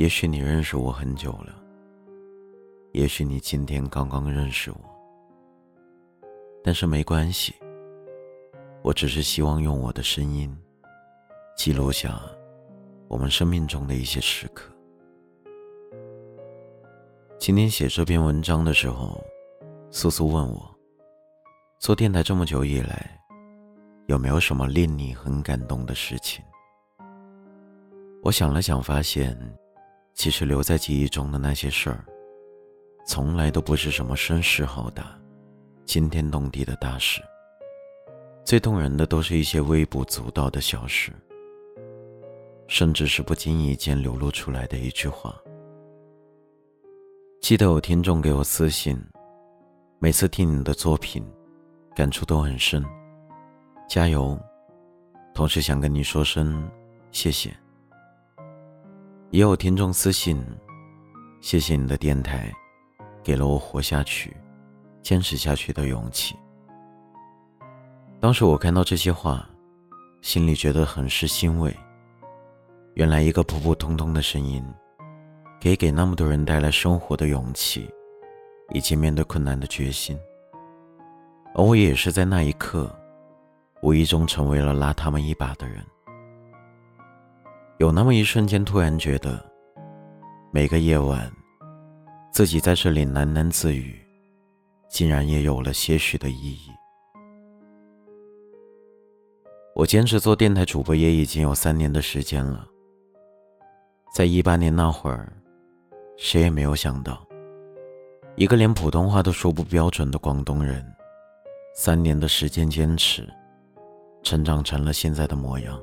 也许你认识我很久了，也许你今天刚刚认识我，但是没关系。我只是希望用我的声音，记录下我们生命中的一些时刻。今天写这篇文章的时候，苏苏问我，做电台这么久以来，有没有什么令你很感动的事情？我想了想，发现。其实留在记忆中的那些事儿，从来都不是什么声势浩大、惊天动地的大事。最动人的都是一些微不足道的小事，甚至是不经意间流露出来的一句话。记得有听众给我私信，每次听你的作品，感触都很深，加油！同时想跟你说声谢谢。也有听众私信，谢谢你的电台，给了我活下去、坚持下去的勇气。当时我看到这些话，心里觉得很是欣慰。原来一个普普通通的声音，可以给那么多人带来生活的勇气，以及面对困难的决心。而我也是在那一刻，无意中成为了拉他们一把的人。有那么一瞬间，突然觉得，每个夜晚，自己在这里喃喃自语，竟然也有了些许的意义。我坚持做电台主播也已经有三年的时间了。在一八年那会儿，谁也没有想到，一个连普通话都说不标准的广东人，三年的时间坚持，成长成了现在的模样。